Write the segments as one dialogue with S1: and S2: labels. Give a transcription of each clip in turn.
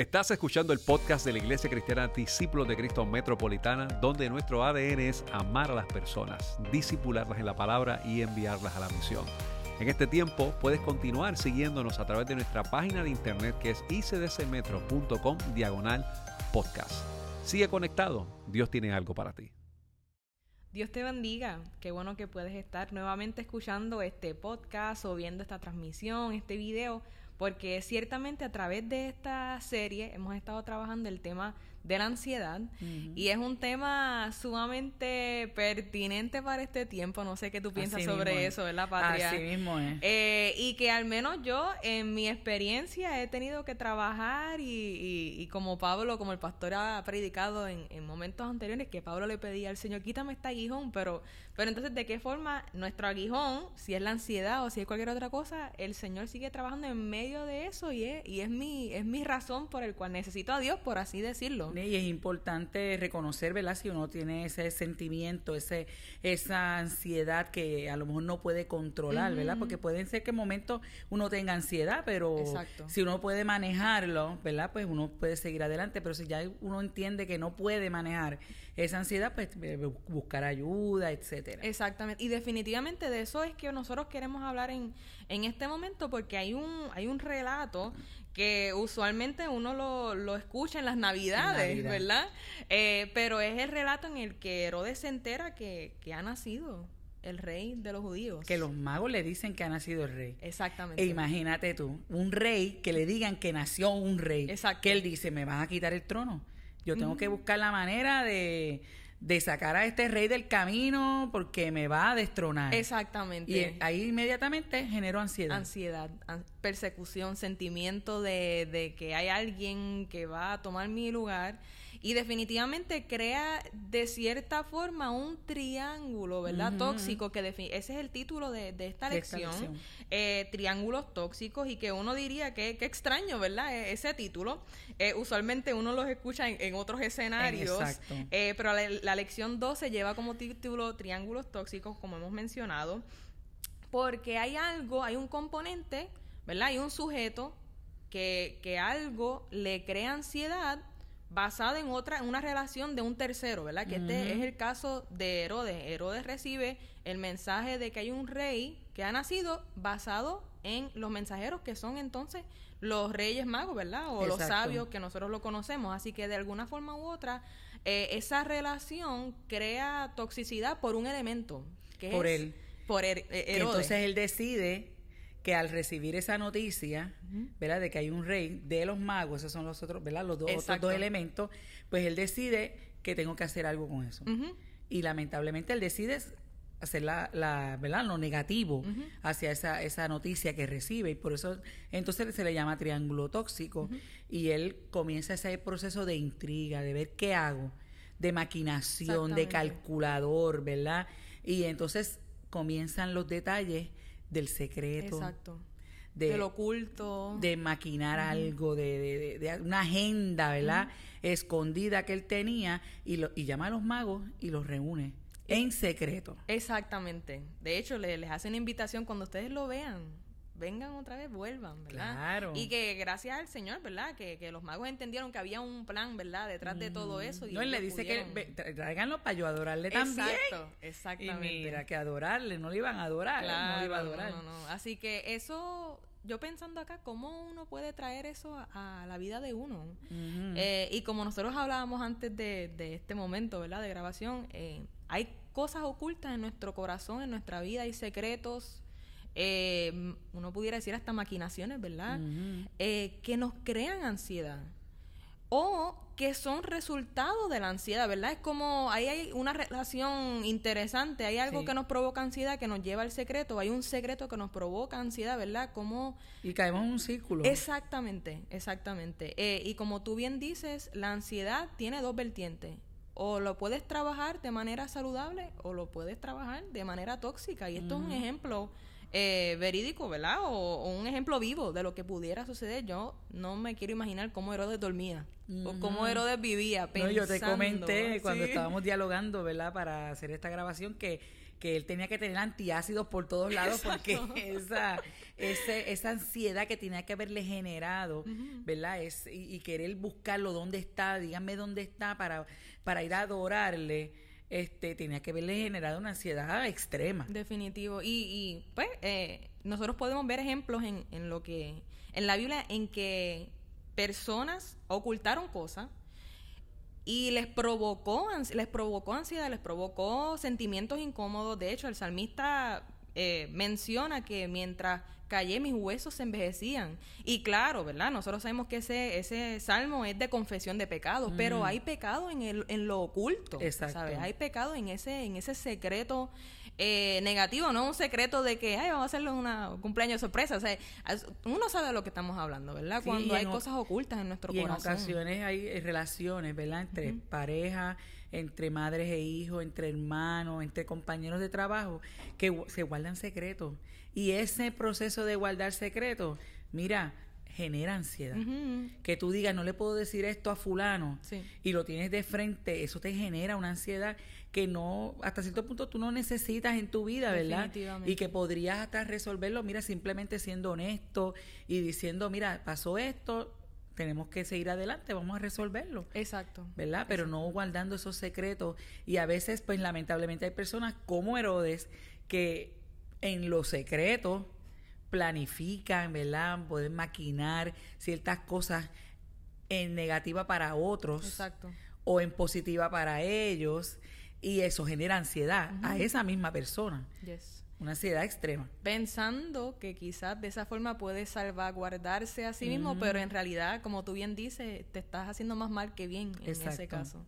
S1: Estás escuchando el podcast de la Iglesia Cristiana Discípulos de Cristo Metropolitana, donde nuestro ADN es amar a las personas, disipularlas en la palabra y enviarlas a la misión. En este tiempo puedes continuar siguiéndonos a través de nuestra página de internet que es icdcmetro.com diagonal podcast. Sigue conectado, Dios tiene algo para ti.
S2: Dios te bendiga. Qué bueno que puedes estar nuevamente escuchando este podcast o viendo esta transmisión, este video porque ciertamente a través de esta serie hemos estado trabajando el tema de la ansiedad y es un tema sumamente pertinente para este tiempo. No sé qué tú piensas sobre eso, ¿verdad, Patria?
S3: Así mismo es.
S2: Eh, y que al menos yo, en mi experiencia, he tenido que trabajar y, como Pablo, como el pastor ha predicado en, momentos anteriores, que Pablo le pedía al Señor, quítame este aguijón, pero, pero entonces, ¿de qué forma nuestro aguijón, si es la ansiedad o si es cualquier otra cosa, el Señor sigue trabajando en medio de eso y es, y es, mi, es mi razón por el cual necesito a Dios, por así decirlo.
S3: Y es importante reconocer, ¿verdad? Si uno tiene ese sentimiento, ese, esa ansiedad que a lo mejor no puede controlar, ¿verdad? Porque pueden ser que en momentos uno tenga ansiedad, pero si uno puede manejarlo, ¿verdad? Pues uno puede seguir adelante, pero si ya uno entiende que no puede manejar esa ansiedad, pues eh, buscar ayuda, etcétera.
S2: Exactamente. Y definitivamente de eso es que nosotros queremos hablar en, en este momento, porque hay un, hay un relato que usualmente uno lo, lo escucha en las navidades, ¿verdad? Eh, pero es el relato en el que Herodes se entera que, que ha nacido el rey de los judíos.
S3: Que los magos le dicen que ha nacido el rey.
S2: Exactamente.
S3: E imagínate tú, un rey que le digan que nació un rey. Exacto. Que él dice, me van a quitar el trono. Yo tengo que buscar la manera de, de sacar a este rey del camino porque me va a destronar.
S2: Exactamente.
S3: Y ahí inmediatamente generó ansiedad.
S2: Ansiedad, persecución, sentimiento de, de que hay alguien que va a tomar mi lugar y definitivamente crea de cierta forma un triángulo, ¿verdad? Tóxico, que ese es el título de, esta lección, eh, triángulos tóxicos y que uno diría que, qué extraño, ¿verdad? E, ese título. Eh, usualmente uno los escucha en, otros escenarios, eh, pero la, la lección 12 lleva como título triángulos tóxicos, como hemos mencionado, porque hay algo, hay un componente, ¿verdad? Hay un sujeto que, que algo le crea ansiedad basada en otra, en una relación de un tercero, ¿verdad? Que este es el caso de Herodes. Herodes recibe el mensaje de que hay un rey que ha nacido basado en los mensajeros que son entonces los reyes magos, ¿verdad? O los sabios que nosotros lo conocemos. Así que de alguna forma u otra, eh, esa relación crea toxicidad por un elemento. Que
S3: por él.
S2: Por eh, Herodes.
S3: entonces él decide que al recibir esa noticia, ¿verdad? De que hay un rey de los magos, esos son los otros, ¿verdad? Los dos, otros dos elementos, pues él decide que tengo que hacer algo con eso. Y lamentablemente él decide hacer la, la ¿verdad? Lo negativo hacia esa, esa noticia que recibe y por eso entonces se le llama triángulo tóxico y él comienza ese proceso de intriga, de ver qué hago, de maquinación, de calculador, ¿verdad? Y entonces comienzan los detalles del secreto.
S2: Exacto. De, del oculto.
S3: De maquinar algo, de, de, una agenda, ¿verdad? Escondida que él tenía y, lo, y llama a los magos y los reúne en secreto.
S2: Exactamente. De hecho, les hacen invitación cuando ustedes lo vean vengan otra vez, vuelvan, ¿verdad?
S3: Claro.
S2: Y que gracias al Señor, ¿verdad? Que, que los magos entendieron que había un plan, ¿verdad? Detrás de todo mm. eso. Y
S3: no, él le dice que tráiganlo para yo adorarle también.
S2: Exacto, exactamente.
S3: Y mira, que adorarle, no le iban a adorar, no le iba a adorar.
S2: No, no, Así que eso, yo pensando acá, ¿cómo uno puede traer eso a, la vida de uno? Eh, y como nosotros hablábamos antes de, de este momento, ¿verdad? De grabación, eh, hay cosas ocultas en nuestro corazón, en nuestra vida, hay secretos eh, uno pudiera decir hasta maquinaciones, ¿verdad? Eh, que nos crean ansiedad o que son resultado de la ansiedad, ¿verdad? Es como ahí hay una relación interesante, hay algo que nos provoca ansiedad que nos lleva al secreto, hay un secreto que nos provoca ansiedad, ¿verdad? Como
S3: y caemos en un círculo.
S2: Exactamente, exactamente. Eh, y como tú bien dices, la ansiedad tiene dos vertientes. O lo puedes trabajar de manera saludable o lo puedes trabajar de manera tóxica. Y esto es un ejemplo eh, verídico, ¿verdad? O, un ejemplo vivo de lo que pudiera suceder. Yo no me quiero imaginar cómo Herodes dormía o cómo Herodes vivía pensando.
S3: No, yo te comenté cuando estábamos dialogando, ¿verdad? Para hacer esta grabación que que él tenía que tener antiácidos por todos lados porque esa, ese, esa ansiedad que tenía que haberle generado, ¿verdad? Es, y, querer buscarlo, dónde está, díganme dónde está para, para ir a adorarle. Este, tenía que haberle generado una ansiedad extrema.
S2: Definitivo. Y, y pues, eh, nosotros podemos ver ejemplos en, en lo que, en la Biblia, en que personas ocultaron cosas y les provocó, les provocó ansiedad, les provocó sentimientos incómodos. De hecho, el salmista eh, menciona que mientras callé mis huesos se envejecían. Y claro, ¿verdad? Nosotros sabemos que ese, ese salmo es de confesión de pecados, pero mm. hay pecado en, el, en lo oculto. ¿sabes? Hay pecado en ese, en ese secreto eh, negativo, no un secreto de que, ay, vamos a hacerle una, un cumpleaños sorpresa. O sea, uno sabe de lo que estamos hablando, ¿verdad? Cuando hay cosas ocultas en nuestro
S3: y
S2: corazón.
S3: en ocasiones hay eh, relaciones, ¿verdad? Entre pareja, entre madres e hijos, entre hermanos, entre compañeros de trabajo, que se guardan secretos. Y ese proceso de guardar secretos, mira, genera ansiedad. Que tú digas, no le puedo decir esto a fulano y lo tienes de frente, eso te genera una ansiedad que no, hasta cierto punto tú no necesitas en tu vida, ¿verdad? Y que podrías hasta resolverlo, mira, simplemente siendo honesto y diciendo, mira, pasó esto, tenemos que seguir adelante, vamos a resolverlo.
S2: Exacto.
S3: ¿Verdad? Pero no guardando esos secretos. Y a veces, pues lamentablemente hay personas como Herodes que en los secretos planifican, ¿verdad? Pueden maquinar ciertas cosas en negativa para otros.
S2: Exacto.
S3: O en positiva para ellos. Y eso genera ansiedad a esa misma persona.
S2: Yes.
S3: Una ansiedad extrema.
S2: Pensando que quizás de esa forma puede salvaguardarse a sí mismo, pero en realidad, como tú bien dices, te estás haciendo más mal que bien en ese caso.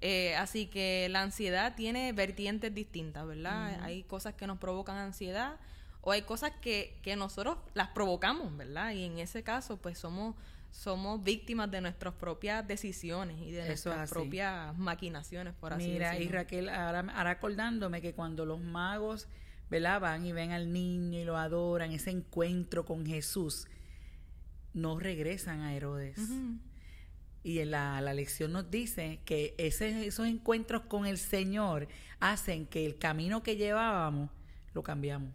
S2: Eh, así que la ansiedad tiene vertientes distintas, ¿verdad? Hay cosas que nos provocan ansiedad o hay cosas que, que nosotros las provocamos, ¿verdad? Y en ese caso, pues somos somos víctimas de nuestras propias decisiones y de nuestras propias maquinaciones, por así
S3: decirlo.
S2: Mira,
S3: y Raquel, ahora, ahora acordándome que cuando los magos ¿verdad? Van y ven al niño y lo adoran, ese encuentro con Jesús, no regresan a Herodes. Y en la, lección nos dice que ese, esos encuentros con el Señor hacen que el camino que llevábamos lo cambiamos.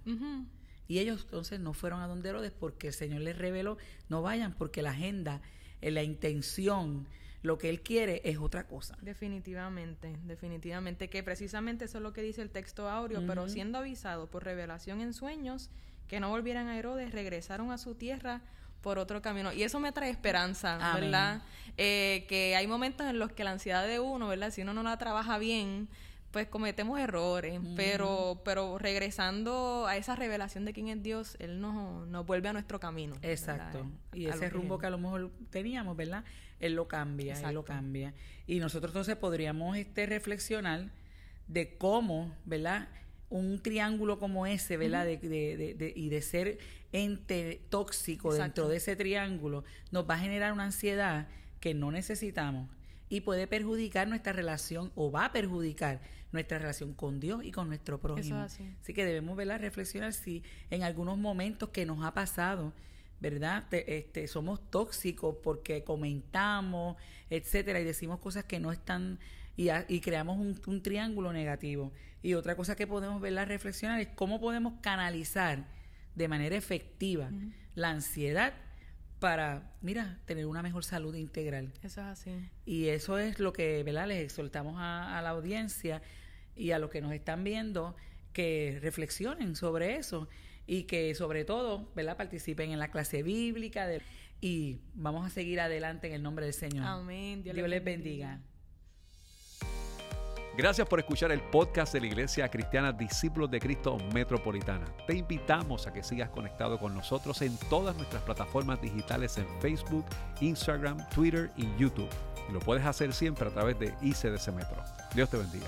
S3: Y ellos entonces no fueron a donde Herodes porque el Señor les reveló, no vayan porque la agenda, eh, la intención, lo que él quiere es otra cosa.
S2: Definitivamente, definitivamente, que precisamente eso es lo que dice el texto áureo, pero siendo avisado por revelación en sueños que no volvieran a Herodes, regresaron a su tierra por otro camino. Y eso me trae esperanza, ¿verdad? Eh, que hay momentos en los que la ansiedad de uno, ¿verdad? Si uno no la trabaja bien, pues cometemos errores, pero pero regresando a esa revelación de quién es Dios, Él nos, nos vuelve a nuestro camino.
S3: Exacto. Y ese rumbo que a lo mejor teníamos, ¿verdad? Él lo cambia, Él lo cambia. Y nosotros entonces podríamos este, reflexionar de cómo, ¿verdad? Un triángulo como ese, ¿verdad? de, de, de, y de ser ente tóxico dentro de ese triángulo, nos va a generar una ansiedad que no necesitamos y puede perjudicar nuestra relación o va a perjudicar nuestra relación con Dios y con nuestro prójimo.
S2: así.
S3: que debemos verla, reflexionar si en algunos momentos que nos ha pasado, ¿verdad? este, somos tóxicos porque comentamos, etcétera, y decimos cosas que no están y, y creamos un, triángulo negativo. Y otra cosa que podemos verla, reflexionar es cómo podemos canalizar de manera efectiva la ansiedad para, mira, tener una mejor salud integral.
S2: Eso es así.
S3: Y eso es lo que, ¿verdad? Les exhortamos a, la audiencia y a los que nos están viendo que reflexionen sobre eso y que sobre todo, ¿verdad? Participen en la clase bíblica y vamos a seguir adelante en el nombre del Señor.
S2: Amén.
S3: Dios, les bendiga.
S1: Gracias por escuchar el podcast de la Iglesia Cristiana Discípulos de Cristo Metropolitana. Te invitamos a que sigas conectado con nosotros en todas nuestras plataformas digitales en Facebook, Instagram, Twitter y YouTube. Y lo puedes hacer siempre a través de ICDC Metro. Dios te bendiga.